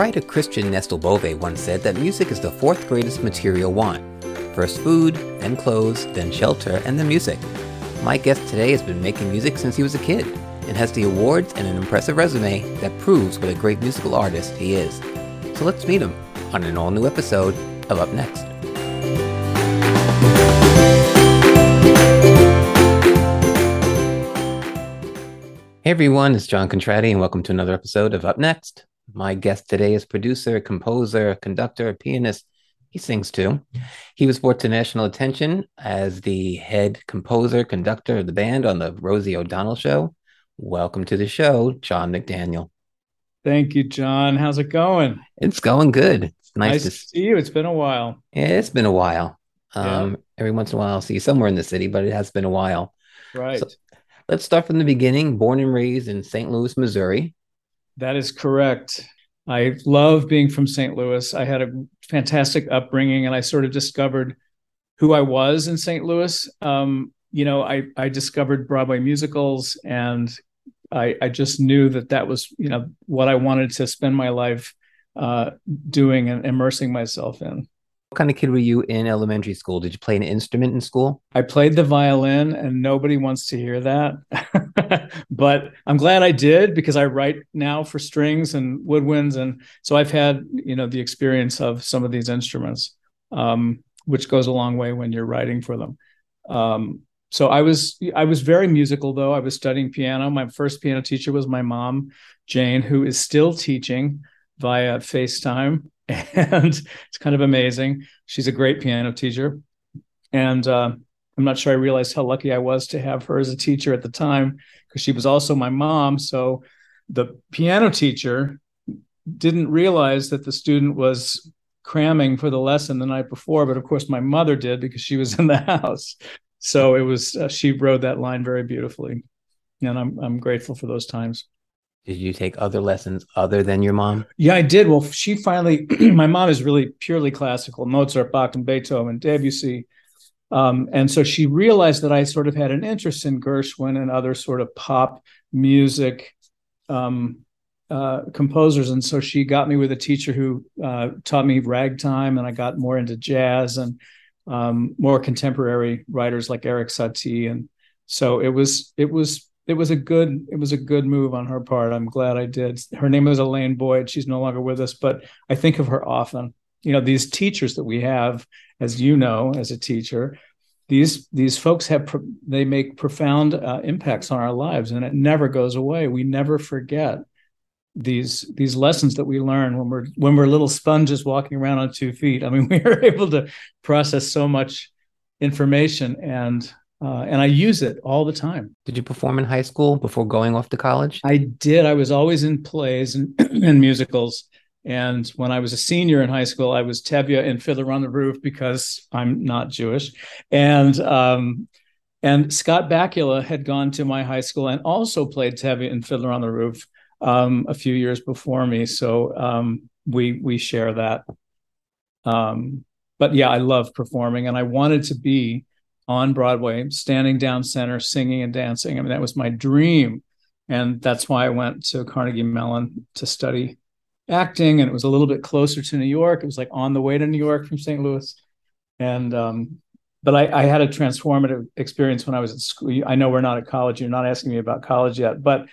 writer Christian Nestell Bovee once said that music is the fourth greatest material want. First food, then clothes, then shelter, and then music. My guest today has been making music since he was a kid and has the awards and an impressive resume that proves what a great musical artist he is. So let's meet him on an all new episode of Up Next. Hey everyone, it's John Contratti, and welcome to another episode of Up Next. My guest today is producer, composer, conductor, pianist. He sings too. He was brought to national attention as the head composer, conductor of the band on the Rosie O'Donnell show. Welcome to the show, John McDaniel. Thank you, John. How's it going? It's going good. It's nice, nice to see you. It's been a while. Yeah, it's been a while. Um, Yeah. Every once in a while, I'll see you somewhere in the city, but it has been a while. Right. So- Let's start from the beginning. Born and raised in St. Louis, Missouri. That is correct. I love being from St. Louis. I had a fantastic upbringing and I sort of discovered who I was in St. Louis. Um, you know, I, I discovered Broadway musicals and I, I just knew that that was, you know, what I wanted to spend my life uh, doing and immersing myself in. What kind of kid were you in elementary school? Did you play an instrument in school? I played the violin and nobody wants to hear that. but I'm glad I did because I write now for strings and woodwinds. And so I've had, you know, the experience of some of these instruments, um, which goes a long way when you're writing for them. Um, so I was I was very musical though. I was studying piano. My first piano teacher was my mom, Jane, who is still teaching via FaceTime. And it's kind of amazing. She's a great piano teacher. And uh, I'm not sure I realized how lucky I was to have her as a teacher at the time because she was also my mom. So the piano teacher didn't realize that the student was cramming for the lesson the night before, but of course my mother did because she was in the house. So it was uh, she rode that line very beautifully, and I'm I'm grateful for those times. Did you take other lessons other than your mom? Yeah, I did. Well, she finally, my mom is really purely classical Mozart, Bach, and Beethoven, Debussy. Um, and so she realized that I sort of had an interest in Gershwin and other sort of pop music um, uh, composers. And so she got me with a teacher who uh, taught me ragtime, and I got more into jazz and um, more contemporary writers like Eric Satie. And so it was, it was it was a good it was a good move on her part. I'm glad I did. Her name was Elaine Boyd. She's no longer with us, but I think of her often. You know, these teachers that we have, as you know, as a teacher, these these folks have they make profound uh, impacts on our lives, and it never goes away. We never forget these these lessons that we learn when we're when we're little sponges walking around on two feet. I mean, we are able to process so much information and uh, and I use it all the time. Did you perform in high school before going off to college? I did. I was always in plays and, and musicals. And when I was a senior in high school, I was Tevye in Fiddler on the Roof because I'm not Jewish. And um, and Scott Bakula had gone to my high school and also played Tevye in Fiddler on the Roof um, a few years before me. So um, we we share that. Um, but yeah, I love performing, and I wanted to be on Broadway, standing down center, singing and dancing. I mean, that was my dream. And that's why I went to Carnegie Mellon to study acting. And it was a little bit closer to New York. It was like on the way to New York from St. Louis. And, um, but I, I had a transformative experience when I was at school. I know we're not at college. You're not asking me about college yet. But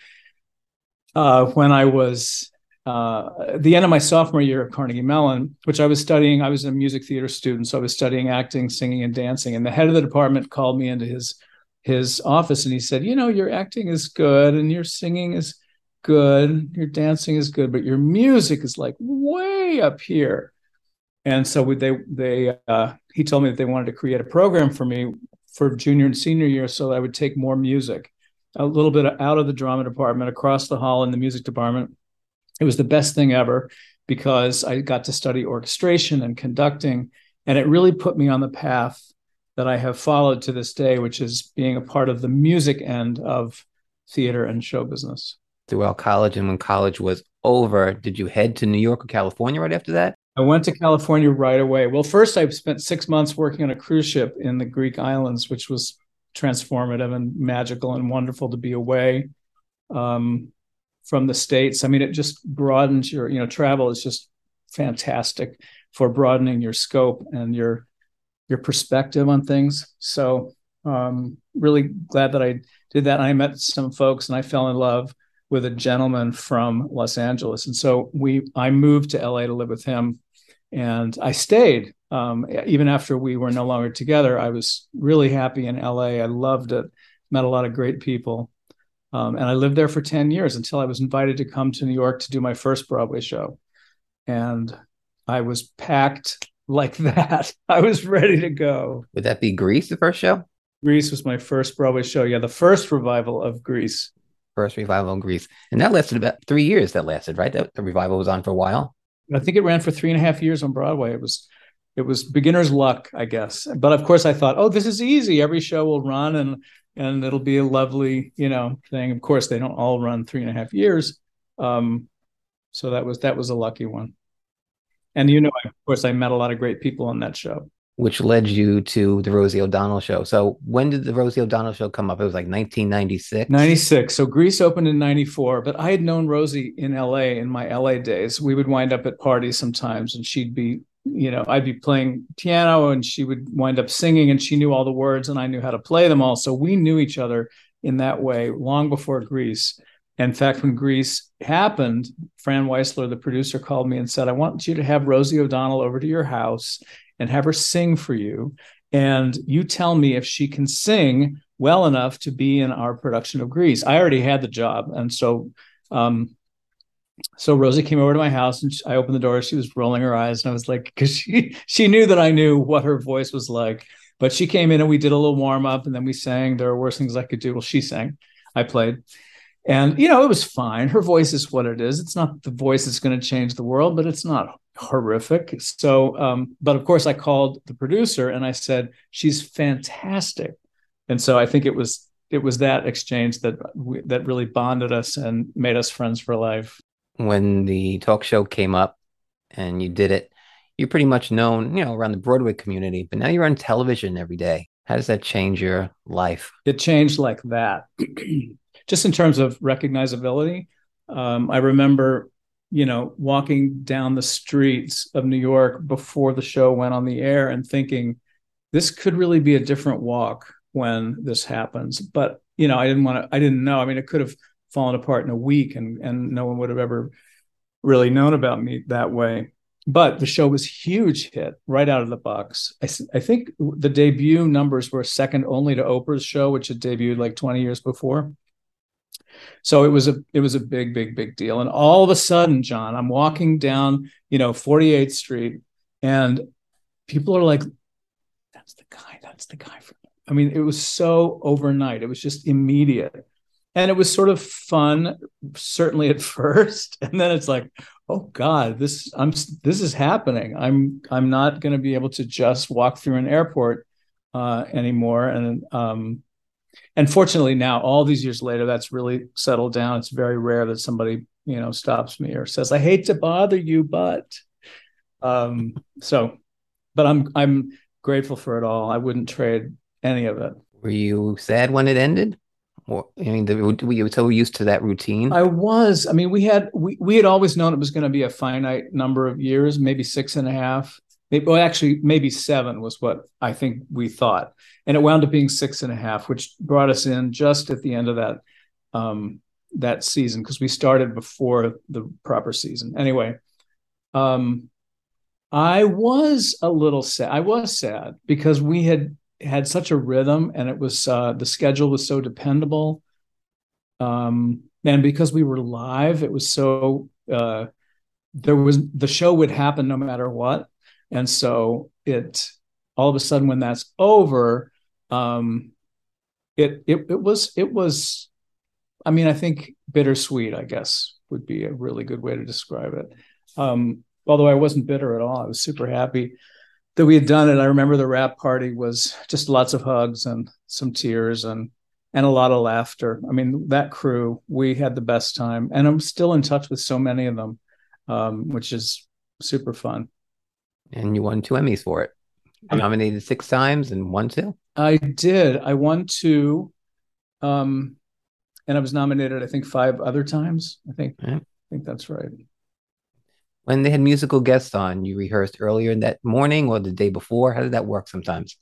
uh, when I was uh, at the end of my sophomore year at Carnegie Mellon, which I was studying, I was a music theater student, so I was studying acting, singing, and dancing. And the head of the department called me into his his office, and he said, "You know, your acting is good, and your singing is good, your dancing is good, but your music is like way up here." And so they they uh, he told me that they wanted to create a program for me for junior and senior year, so I would take more music, a little bit out of the drama department, across the hall in the music department it was the best thing ever because I got to study orchestration and conducting, and it really put me on the path that I have followed to this day, which is being a part of the music end of theater and show business. Throughout college, and when college was over, did you head to New York or California right after that? I went to California right away. Well, first, I spent six months working on a cruise ship in the Greek islands, which was transformative and magical and wonderful to be away. Um, from the states. I mean, it just broadens your you know travel is just fantastic for broadening your scope and your your perspective on things. So um, really glad that I did that. I met some folks and I fell in love with a gentleman from Los Angeles, and so we I moved to LA to live with him, and I stayed um, even after we were no longer together. I was really happy in LA. I loved it. Met a lot of great people, um, and I lived there for ten years until I was invited to come to New York to do my first Broadway show, and I was packed like that. I was ready to go. Would that be Grease, the first show? Grease was my first Broadway show. Yeah, the first revival of Grease. First revival of Grease. And that lasted about three years, that lasted, right? That the revival was on for a while. I think it ran for three and a half years on Broadway. It was it was beginner's luck, I guess. But of course I thought, oh, this is easy. Every show will run and and it'll be a lovely, you know, thing. Of course, they don't all run three and a half years. Um, so that was that was a lucky one. And you know, of course, I met a lot of great people on that show. Which led you to the Rosie O'Donnell show. So when did the Rosie O'Donnell show come up? It was like 1996. 96. So Grease opened in 94, but I had known Rosie in LA in my LA days. We would wind up at parties sometimes and she'd be, you know, I'd be playing piano and she would wind up singing and she knew all the words and I knew how to play them all. So we knew each other in that way long before Grease. In fact, when Grease happened, Fran Weissler, the producer, called me and said, I want you to have Rosie O'Donnell over to your house and have her sing for you. And you tell me if she can sing well enough to be in our production of Grease. I already had the job. And so, um, so Rosie came over to my house and I opened the door. She was rolling her eyes, and I was like, because she she knew that I knew what her voice was like. But she came in and we did a little warm up, and then we sang. There are worse things I could do. Well, she sang, I played, and, you know, it was fine. Her voice is what it is. It's not the voice that's going to change the world, but it's not horrific. So, um, but of course, I called the producer and I said, she's fantastic. And so I think it was it was that exchange that that really bonded us and made us friends for life. When the talk show came up and you did it, you're pretty much known, you know, around the Broadway community, but now you're on television every day. How does that change your life? It changed like that. just in terms of recognizability, um, I remember, you know, walking down the streets of New York before the show went on the air and thinking, this could really be a different walk when this happens. But you know, I didn't want to. I didn't know. I mean, it could have fallen apart in a week, and and no one would have ever really known about me that way. But the show was huge hit right out of the box. I, I think the debut numbers were second only to Oprah's show, which had debuted like 20 years before. So it was a it was a big big big deal. And all of a sudden, John, I'm walking down, you know, 48th Street and people are like that's the guy, that's the guy for me. I mean, it was so overnight. It was just immediate. And it was sort of fun certainly at first, and then it's like, "Oh god, this I'm this is happening. I'm I'm not going to be able to just walk through an airport uh, anymore." And um, and fortunately now all these years later that's really settled down. It's very rare that somebody you know stops me or says i hate to bother you but um so but i'm i'm grateful for it all. I wouldn't trade any of it. Were you sad when it ended or i mean the, were you so used to that routine i was i mean we had we, we had always known it was going to be a finite number of years maybe six and a half maybe, well actually maybe seven was what i think we thought and it wound up being six and a half, which brought us in just at the end of that um, that season because we started before the proper season. Anyway, um, I was a little sad. I was sad because we had had such a rhythm, and it was uh, the schedule was so dependable. Um, and because we were live, it was so uh, there was the show would happen no matter what, and so it all of a sudden when that's over um, it, it it was it was i mean i think bittersweet i guess would be a really good way to describe it. Um, although i wasn't bitter at all i was super happy that we had done it i remember the wrap party was just lots of hugs and some tears and and a lot of laughter i mean that crew we had the best time and i'm still in touch with so many of them um, which is super fun and you won two emmys for it I nominated six times and won two I did. I won two. Um, and I was nominated, I think, five other times. I think I think that's right. When they had musical guests on, you rehearsed earlier in that morning or the day before. How did that work sometimes?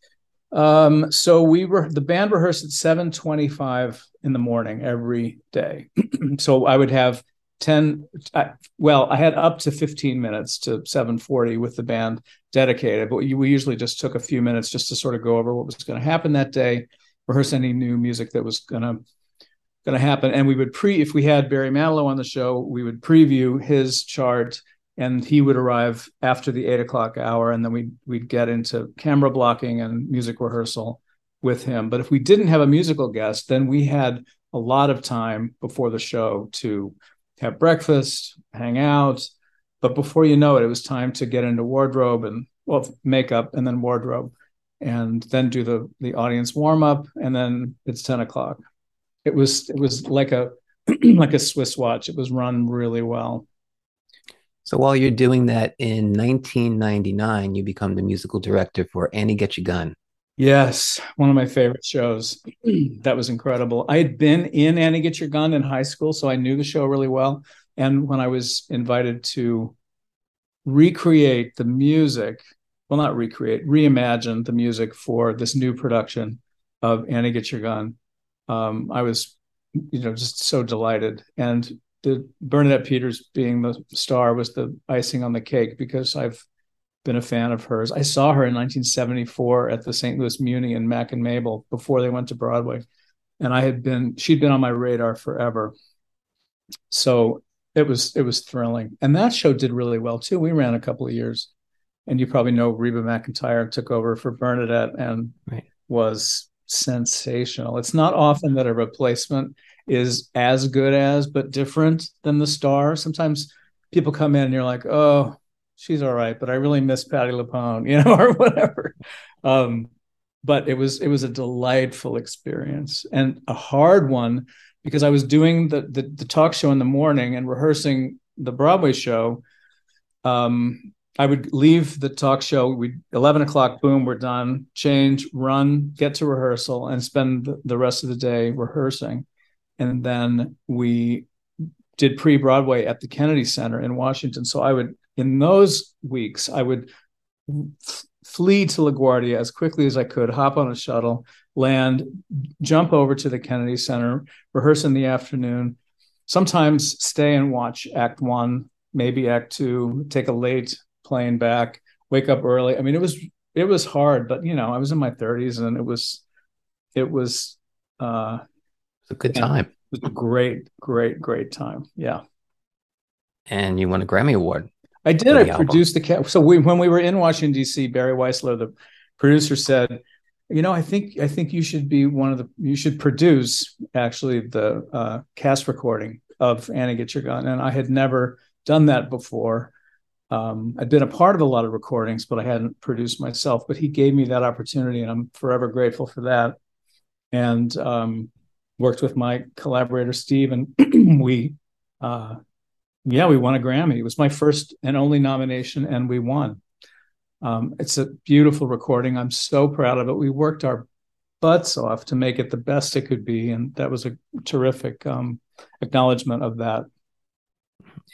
Um, so we were the band rehearsed at 7:25 in the morning every day. so I would have 10 I, well i had up to 15 minutes to 740 with the band dedicated but we, we usually just took a few minutes just to sort of go over what was going to happen that day rehearse any new music that was going to going to happen and we would pre if we had barry manilow on the show we would preview his chart and he would arrive after the eight o'clock hour and then we'd, we'd get into camera blocking and music rehearsal with him but if we didn't have a musical guest then we had a lot of time before the show to have breakfast, hang out. But before you know it, it was time to get into wardrobe and well, makeup and then wardrobe, and then do the the audience warm up, and then it's ten o'clock. It was it was like a like a Swiss watch. It was run really well. So while you're doing that in 1999, you become the musical director for Annie Get Your Gun. Yes, one of my favorite shows. that was incredible. I had been in Annie Get Your Gun in high school, so I knew the show really well. And when I was invited to recreate the music, well, not recreate, reimagine the music for this new production of Annie Get Your Gun, um, I was, you know, just so delighted. And the Bernadette Peters being the star was the icing on the cake because I've been a fan of hers. I saw her in 1974 at the St. Louis Muny in Mack and Mabel before they went to Broadway. And I had been, she'd been on my radar forever. So it was, it was thrilling. And that show did really well too. We ran a couple of years. And you probably know Reba McEntire took over for Bernadette and right. was sensational. It's not often that a replacement is as good as, but different than the star. Sometimes people come in and you're like, oh, she's all right, but I really miss Patti LuPone, you know, or whatever. Um, but it was it was a delightful experience and a hard one because I was doing the, the, the talk show in the morning and rehearsing the Broadway show. Um, I would leave the talk show. We eleven o'clock, boom, we're done. Change, run, get to rehearsal, and spend the rest of the day rehearsing. And then we did pre Broadway at the Kennedy Center in Washington. So I would in those weeks, I would f- flee to LaGuardia as quickly as I could, hop on a shuttle, land, jump over to the Kennedy Center, rehearse in the afternoon, sometimes stay and watch Act One, maybe Act Two, take a late plane back, wake up early. I mean, it was it was hard, but you know, I was in my 30s and it was it was uh it's a good time. It was a great, great, great time. Yeah. And you won a Grammy Award. I did. I produced the cat. So we, when we were in Washington D.C., Barry Weissler, the producer, said, "You know, I think I think you should be one of the. You should produce actually the uh, cast recording of Annie Get Your Gun." And I had never done that before. Um, I'd been a part of a lot of recordings, but I hadn't produced myself. But he gave me that opportunity, and I'm forever grateful for that. And um, worked with my collaborator Steve, and we uh, yeah, we won a Grammy. It was my first and only nomination, and we won. Um, it's a beautiful recording. I'm so proud of it. We worked our butts off to make it the best it could be, and that was a terrific um, acknowledgement of that.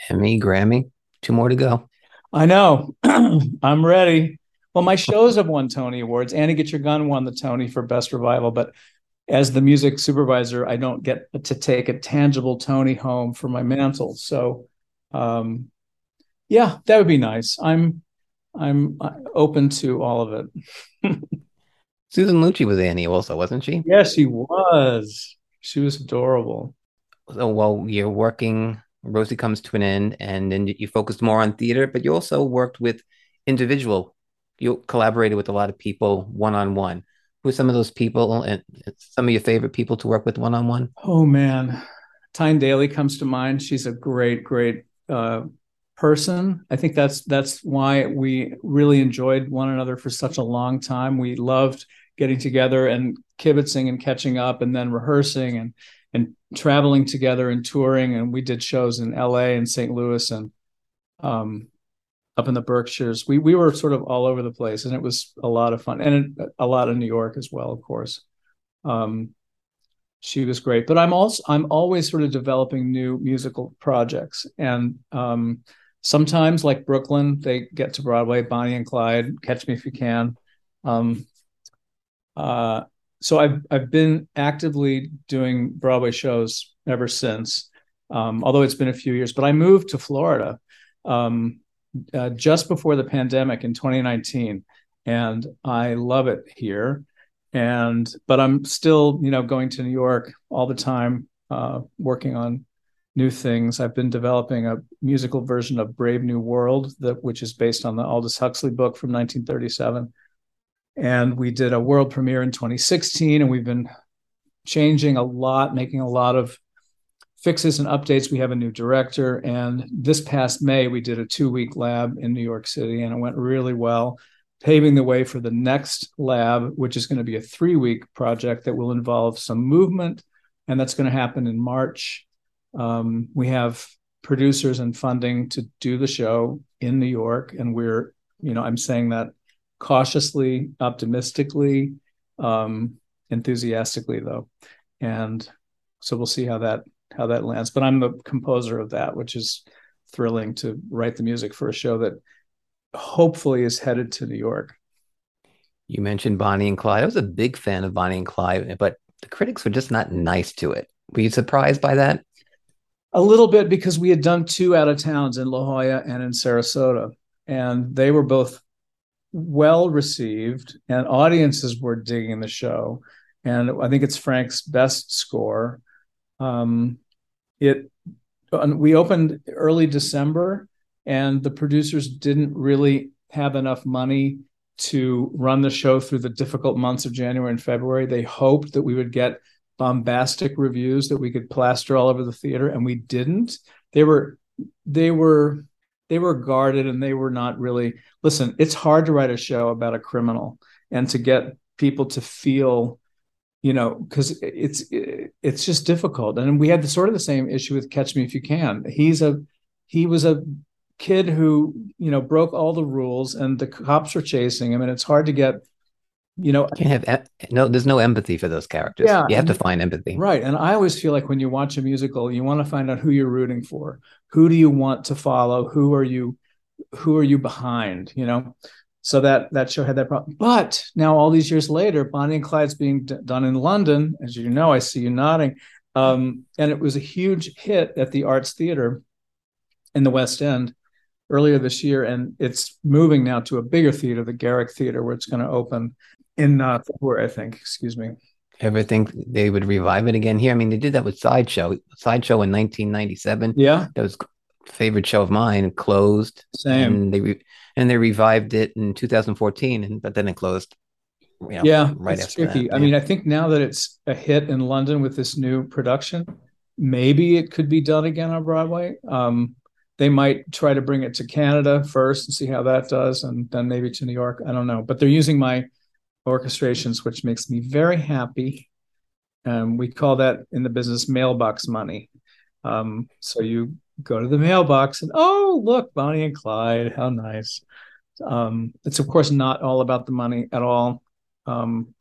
Emmy, Grammy, two more to go. I know. I'm ready. Well, my shows have won Tony Awards. Annie Get Your Gun won the Tony for Best Revival, but as the music supervisor, I don't get to take a tangible Tony home for my mantle. So um, yeah, that would be nice. I'm I'm open to all of it. Susan Lucci was Annie also, wasn't she? Yes, she was. She was adorable. So while you're working, Rosie comes to an end, and then you focused more on theater, but you also worked with individual. You collaborated with a lot of people one on one. Who are some of those people, and some of your favorite people to work with one on one? Oh man, Tyne Daly comes to mind. She's a great, great uh, person. I think that's that's why we really enjoyed one another for such a long time. We loved getting together and kibitzing and catching up, and then rehearsing and and traveling together and touring. And we did shows in L.A. and St. Louis and um, up in the Berkshires. We we were sort of all over the place, and it was a lot of fun, and a lot of New York as well, of course. Um, she was great. But I'm also I'm always sort of developing new musical projects, and um, sometimes like Brooklyn, they get to Broadway. Bonnie and Clyde, Catch Me If You Can. Um, uh, so I've I've been actively doing Broadway shows ever since, um, although it's been a few years. But I moved to Florida um, uh, just before the pandemic in 2019, and I love it here. And but I'm still, you know, going to New York all the time, uh, working on new things. I've been developing a musical version of Brave New World, that which is based on the Aldous Huxley book from 1937 and we did a world premiere in 2016 and we've been changing a lot making a lot of fixes and updates we have a new director and this past may we did a two week lab in new york city and it went really well paving the way for the next lab which is going to be a three week project that will involve some movement and that's going to happen in march um, we have producers and funding to do the show in new york and we're you know i'm saying that cautiously, optimistically, um, enthusiastically, though. And so we'll see how that how that lands. But I'm the composer of that, which is thrilling to write the music for a show that hopefully is headed to New York. You mentioned Bonnie and Clyde. I was a big fan of Bonnie and Clyde, but the critics were just not nice to it. Were you surprised by that? A little bit because we had done two out of towns in La Jolla and in Sarasota, and they were both well received, and audiences were digging the show. And I think it's Frank's best score. Um, it we opened early December, and the producers didn't really have enough money to run the show through the difficult months of January and February. They hoped that we would get bombastic reviews that we could plaster all over the theater, and we didn't. They were they were they were guarded and they were not really listen it's hard to write a show about a criminal and to get people to feel you know because it's it's just difficult. And we had the sort of the same issue with catch me if you can. He's a he was a kid who you know broke all the rules and the cops were chasing him and it's hard to get you know can't have no there's no empathy for those characters. Yeah you have to find empathy. Right. And i always feel like when you watch a musical you want to find out who you're rooting for. Who do you want to follow? Who are you who are you behind you know so that that show had that problem but now all these years later bonnie and clyde's being d- done in london as you know i see you nodding um, and it was a huge hit at the arts theater in the west end earlier this year and it's moving now to a bigger theater the garrick theater where it's going to open in uh, February, I think. Excuse me. Ever think they would revive it again here? I mean, they did that with Sideshow. Sideshow in 1997. Yeah, that was favorite show of mine. Closed. Same. And they re- and they revived it in 2014, and but then it closed. You know, yeah, right it's tricky. That. I yeah. mean, I think now that it's a hit in London with this new production, maybe it could be done again on Broadway. Um, they might try to bring it to Canada first and see how that does, and then maybe to New York. I don't know, but they're using my orchestrations, which makes me very happy. Um, we call that in the business mailbox money. Um, so you go to the mailbox and oh, look, Bonnie and Clyde, how nice. Um, it's of course not all about the money at all, um,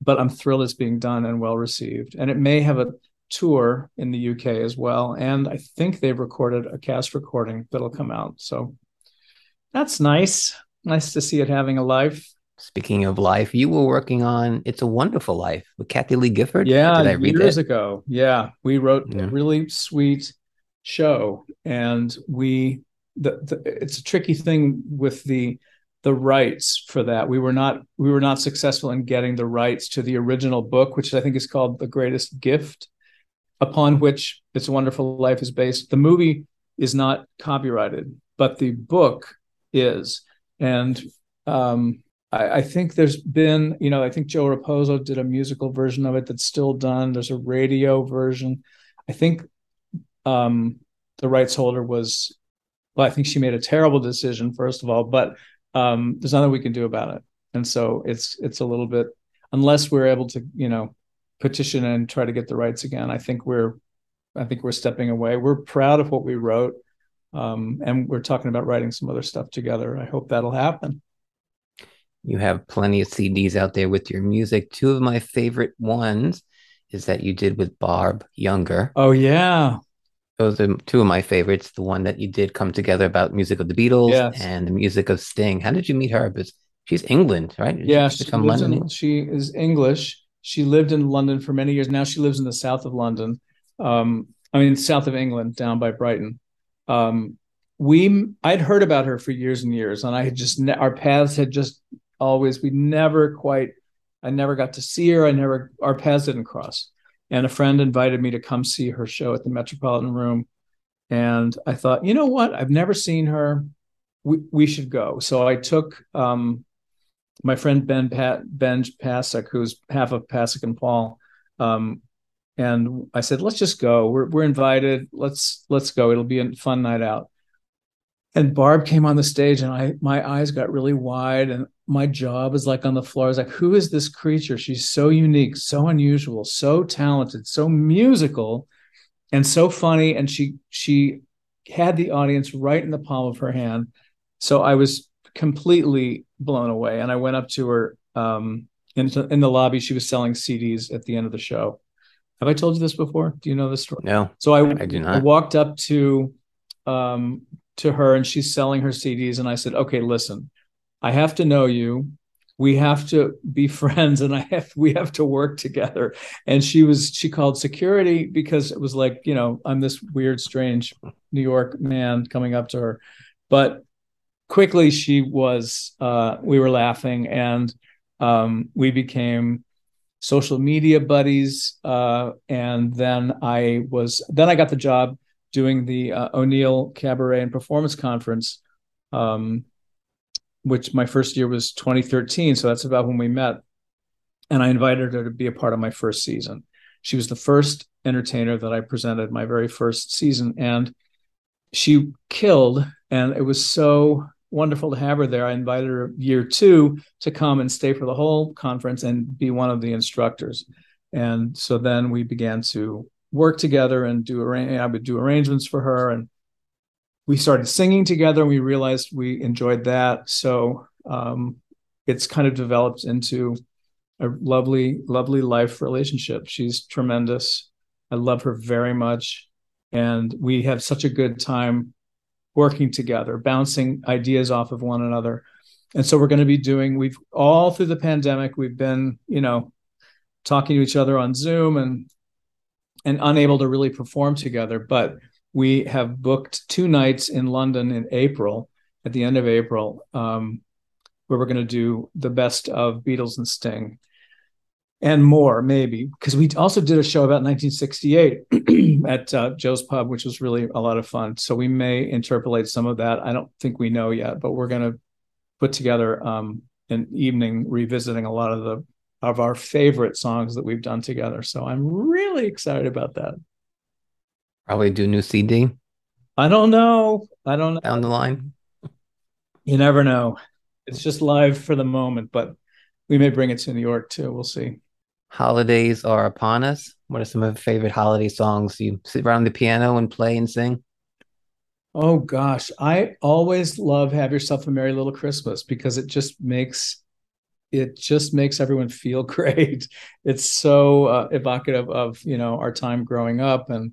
but I'm thrilled it's being done and well received. And it may have a tour in the UK as well. And I think they've recorded a cast recording that'll come out. So that's nice. Nice to see it having a life. Speaking of life, you were working on "It's a Wonderful Life" with Kathie Lee Gifford. Yeah, years that? ago. Yeah, we wrote yeah. a really sweet show, and we the, the it's a tricky thing with the the rights for that. We were not we were not successful in getting the rights to the original book, which I think is called "The Greatest Gift," upon which "It's a Wonderful Life" is based. The movie is not copyrighted, but the book is, and um, I, I, think there's been, you know, I think Joe Raposo did a musical version of it that's still done. There's a radio version. I think um, the rights holder was, well, I think she made a terrible decision, first of all, but um, there's nothing we can do about it. And so it's it's a little bit unless we're able to, you know, petition and try to get the rights again. I think we're I think we're stepping away. We're proud of what we wrote. Um, and we're talking about writing some other stuff together. I hope that'll happen. You have plenty of CDs out there with your music. Two of my favorite ones is that you did with Barb Jungr. Oh yeah, those are two of my favorites. The one that you did come together about music of the Beatles Yes. and the music of Sting. How did you meet her? Because she's England, right? Did yeah. she She, lives London? in, she is English. She lived in London for many years. Now she lives in the south of London. Um, I mean, south of England, down by Brighton. Um, we I'd heard about her for years and years, and I had just ne- our paths had just always we never quite. I never got to see her. I never our paths didn't cross. And a friend invited me to come see her show at the Metropolitan Room, and I thought, you know what? I've never seen her. We we should go. So I took um, my friend Ben Pat Ben Pasek, who's half of Pasek and Paul, um, and I said, let's just go. We're we're invited. Let's let's go. It'll be a fun night out. And Barb came on the stage, and I my eyes got really wide, and my jaw was like on the floor. I was like, who is this creature? She's so unique, so unusual, so talented, so musical, and so funny. And she she had the audience right in the palm of her hand. So I was completely blown away. And I went up to her um, in, in the lobby. She was selling CDs at the end of the show. Have I told you this before? Do you know this story? No, So I, I do I not. walked up to um, to her and she's selling her CDs, and I said, "Okay, listen, I have to know you. We have to be friends, and I have we have to work together." And she was she called security because it was like you know I'm this weird, strange New York man coming up to her, but quickly she was uh, we were laughing and um, we became social media buddies uh, and then i was then i got the job doing the uh, o'neill cabaret and performance conference um, which my first year was 2013 so that's about when we met. And i invited her to be a part of my first season. She was the first entertainer that i presented my very first season and she killed and it was so wonderful to have her there. I invited her year two to come and stay for the whole conference and be one of the instructors. And so then we began to work together and do i would do arrangements for her and we started singing together and we realized we enjoyed that. So um, it's kind of developed into a lovely lovely life relationship. She's tremendous. I love her very much. And we have such a good time working together bouncing ideas off of one another. And so we're going to be doing we've all through the pandemic we've been you know talking to each other on zoom and and unable to really perform together. But we have booked two nights in london in april at the end of april um, where we're going to do the best of beatles and sting. And more maybe because we also did a show about 1968 at uh, joe's pub which was really a lot of fun. So we may interpolate some of that. I don't think we know yet but we're going to put together um, an evening revisiting a lot of the of our favorite songs that we've done together. So i'm really excited about that Probably do new CD i don't know i don't know down the line. you never know it's just live for the moment but we may bring it to new york too we'll see Holidays are upon us. What are some of your favorite holiday songs? You sit around the piano and play and sing? Oh gosh, I always love "Have Yourself a Merry Little Christmas" because it just makes it just makes everyone feel great. It's so uh, evocative of you know our time growing up, and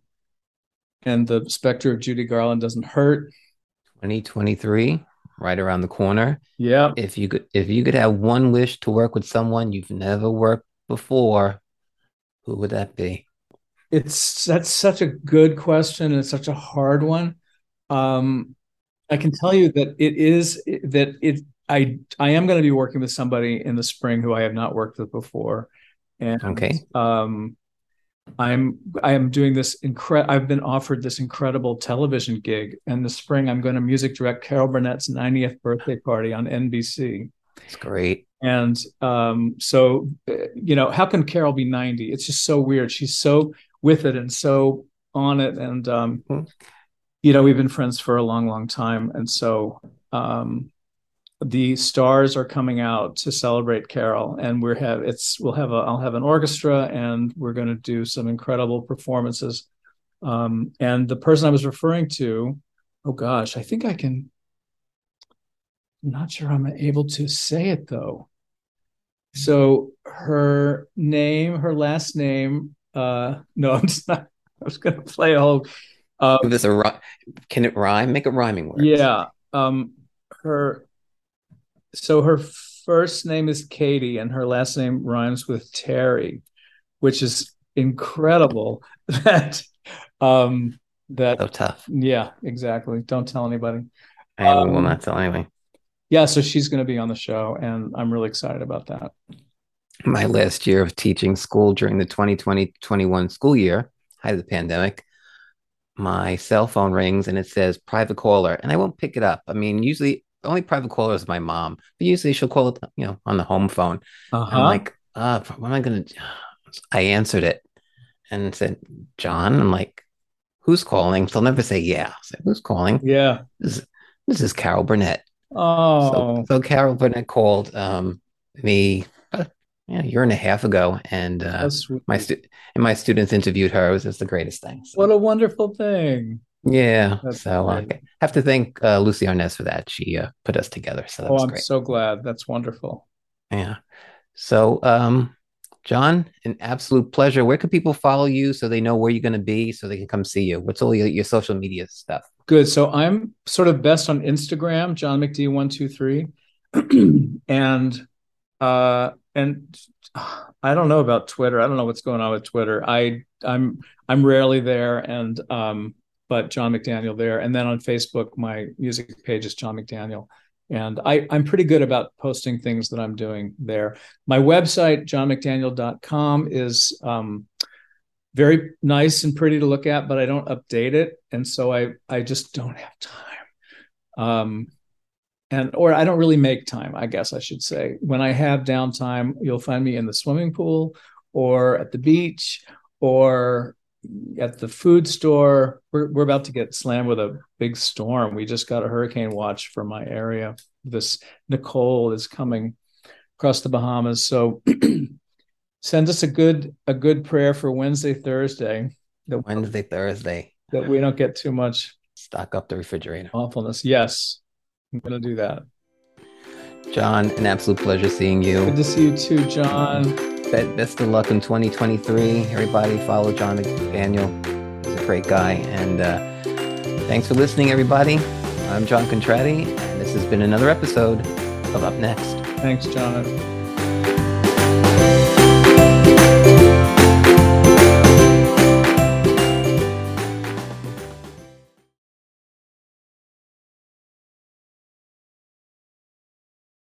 and the specter of Judy Garland doesn't hurt. 2023, right around the corner. Yeah, If you could if you could have one wish to work with someone you've never worked before, who would that be? it's that's such a good question and it's such a hard one. Um, I can tell you that it is that it. I I am going to be working with somebody in the spring who I have not worked with before, and Okay. um, I'm I am doing this incre- I've been offered this incredible television gig, and this spring I'm going to music direct Carol Burnett's 90th birthday party on NBC. It's great. And um, so, uh, you know, how can Carol be 90? It's just so weird. She's so with it and so on it. And, um, Hmm. you know, we've been friends for a long, long time. And so um, the stars are coming out to celebrate Carol. And we're have it's we'll have a I'll have an orchestra and we're going to do some incredible performances. Um, and the person I was referring to, oh gosh, I think I can. I'm not sure I'm able to say it though. So her name, her last name, uh, no, I'm just not. I was going to play a whole. Um, Give this a can it rhyme? Make a rhyming word. Yeah. Um, her. So her first name is Katie, and her last name rhymes with Terry, which is incredible. That um, that so tough. Yeah, exactly. Don't tell anybody. I um, will not tell anybody. Yeah, so she's going to be on the show, and I'm really excited about that. My last year of teaching school during the 2020-21 school year, height of the pandemic, my cell phone rings and it says private caller, and I won't pick it up. I mean, usually only private caller is my mom, but usually she'll call it, you know, on the home phone. Uh-huh. I'm like, uh, what am I gonna? I answered it and said, John. I'm like, who's calling? They'll never say yeah. I said, who's calling? Yeah, this is, this is Carol Burnett. Oh, so, so Carol Burnett called um, me yeah, a year and a half ago, and uh, my stu- and my students interviewed her. It was just the greatest thing. So. What a wonderful thing! Yeah, that's so I uh, have to thank uh, Lucie Arnaz for that. She uh, put us together. So oh, I'm great. so glad. That's wonderful. Yeah. So, um, John, an absolute pleasure. Where can people follow you so they know where you're going to be, so they can come see you? What's all your, your social media stuff? Good. So I'm sort of best on Instagram, John McD one two three, and uh, and I don't know about Twitter. I don't know what's going on with Twitter. I I'm I'm rarely there, and um, but John McDaniel there, and then on Facebook, my music page is John McDaniel, and I I'm pretty good about posting things that I'm doing there. My website johnmcdaniel.com is um, very nice and pretty to look at, but I don't update it, and so I I just don't have time. Um, and or I don't really make time, I guess I should say. When I have downtime, you'll find me in the swimming pool or at the beach or at the food store. We're we're about to get slammed with a big storm. We just got a hurricane watch for my area. This Nicole is coming across the Bahamas. So send us a good a good prayer for Wednesday, Thursday. The Wednesday, Thursday. That we don't get too much stock up the refrigerator. Awfulness. Yes. I'm going to do that. John, an absolute pleasure seeing you. Good to see you too, John. Best of luck in 2023. Everybody follow John McDaniel. He's a great guy. And uh, thanks for listening, everybody. I'm John Contratti, and this has been another episode of Up Next. Thanks, John.